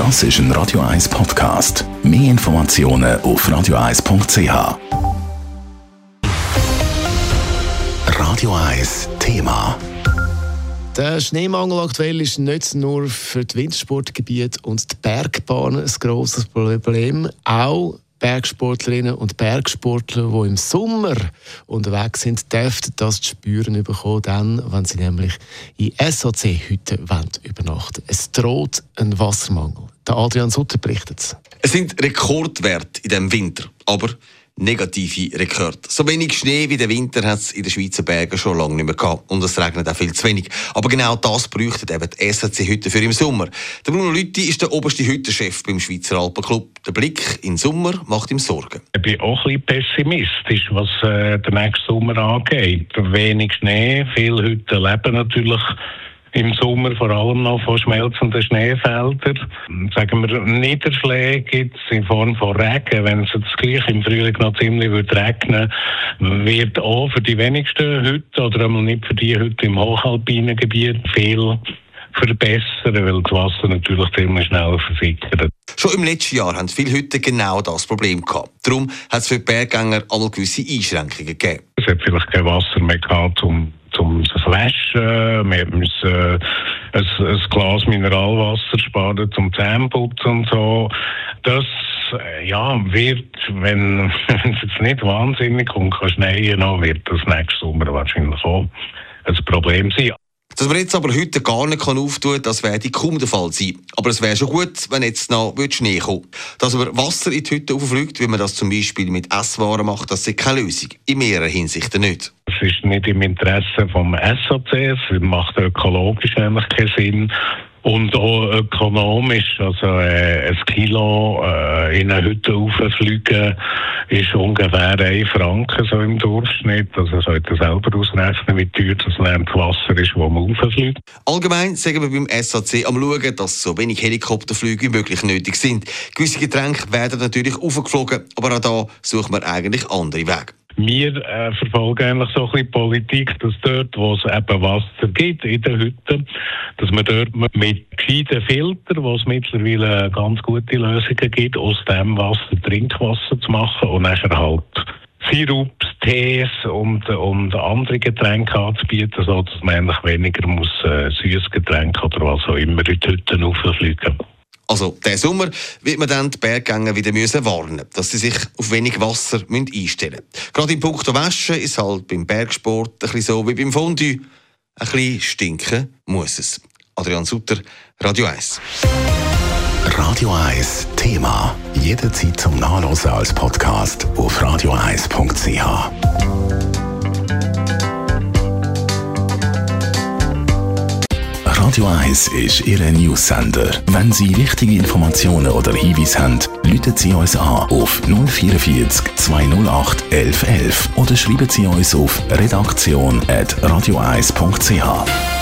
Das ist ein Radio 1 Podcast. Mehr Informationen auf radio1.ch. Radio 1 Thema. Der Schneemangel aktuell ist nicht nur für die Wintersportgebiete und die Bergbahnen ein grosses Problem, auch Bergsportlerinnen und Bergsportler, die im Sommer unterwegs sind, dürften das zu spüren bekommen, dann, wenn sie nämlich in SAC-Hütten übernachten Es droht ein Wassermangel. Der Adrian Sutter berichtet es. sind Rekordwerte in diesem Winter, aber negative Rekord. So wenig Schnee wie der Winter hat es in den Schweizer Bergen schon lange nicht mehr gehabt. Und es regnet auch viel zu wenig. Aber genau das bräuchte eben die SAC-Hütte für im Sommer. Der Bruno Lütti ist der oberste Hüttenchef beim Schweizer Alpenclub. Der Blick in den Sommer macht ihm Sorgen. Ich bin auch ein bisschen pessimistisch, was äh, den nächsten Sommer angeht. Wenig Schnee, viele Hütten leben natürlich im Sommer vor allem noch von schmelzenden Schneefeldern. Sagen wir, Niederschläge gibt es in Form von Regen. Wenn es jetzt gleich im Frühling noch ziemlich wird regnen wird auch für die wenigsten Hütten oder einmal nicht für die Hütten im hochalpinen Gebiet viel verbessern, weil das Wasser natürlich ziemlich schnell versickert. Schon im letzten Jahr haben viele Hütten genau das Problem gehabt. Darum hat es für die Berggänger einmal gewisse Einschränkungen gegeben. Es hat vielleicht kein Wasser mehr gehabt, um um sich Wir müssen äh, ein, ein Glas Mineralwasser sparen zum Zähneputzen und so. Das äh, ja, wird, wenn, es jetzt nicht wahnsinnig kommt, kann schneien, wird das nächste Sommer wahrscheinlich auch ein Problem sein. Dass man jetzt aber heute gar nicht auftun kann, das werde kaum der Fall sein. Aber es wäre schon gut, wenn jetzt noch Schnee kommt. Dass man Wasser in die Hütte auffliegt, wie man das zum Beispiel mit Esswaren macht, das ist keine Lösung. In mehreren Hinsichten nicht. Ist nicht im Interesse vom SAC, es macht ökologisch eigentlich keinen Sinn. Und auch ökonomisch, also äh, ein Kilo äh, in eine Hütte rauffliegen ist ungefähr ein Franken so im Durchschnitt. Also sollte ihr selber ausrechnen, wie teuer das Wasser ist, wo man rauffliegt. Allgemein sagen wir beim SAC am schauen, dass so wenig Helikopterflüge wie möglich nötig sind. Gewisse Getränke werden natürlich aufgeflogen, aber auch da sucht man eigentlich andere Wege. Wir äh, verfolgen eigentlich so ein bisschen Politik, dass dort, wo es eben Wasser gibt in den Hütten, dass man dort mit gescheiten Filtern, wo es mittlerweile ganz gute Lösungen gibt, aus dem Wasser Trinkwasser zu machen und nachher halt Sirups, Tees und, und andere Getränke anzubieten, sodass man eigentlich weniger muss äh, süßes Getränk oder was auch immer in die Hütten auffliegen muss. Also, der Sommer wird man dann die Berggänger wieder müssen warnen, dass sie sich auf wenig Wasser einstellen müssen. Gerade im Punkt Waschen ist halt beim Bergsport ein bisschen so wie beim Fondue. Ein bisschen stinken muss es. Adrian Sutter, Radio 1. Radio 1 Thema. Jederzeit zum Nachlesen als Podcast auf radio1.ch. Radio 1 ist Ihre Newsender. Wenn Sie wichtige Informationen oder Hinweise haben, rufen Sie uns an auf 044 208 1111 oder schreiben Sie uns auf redaktion.radio1.ch.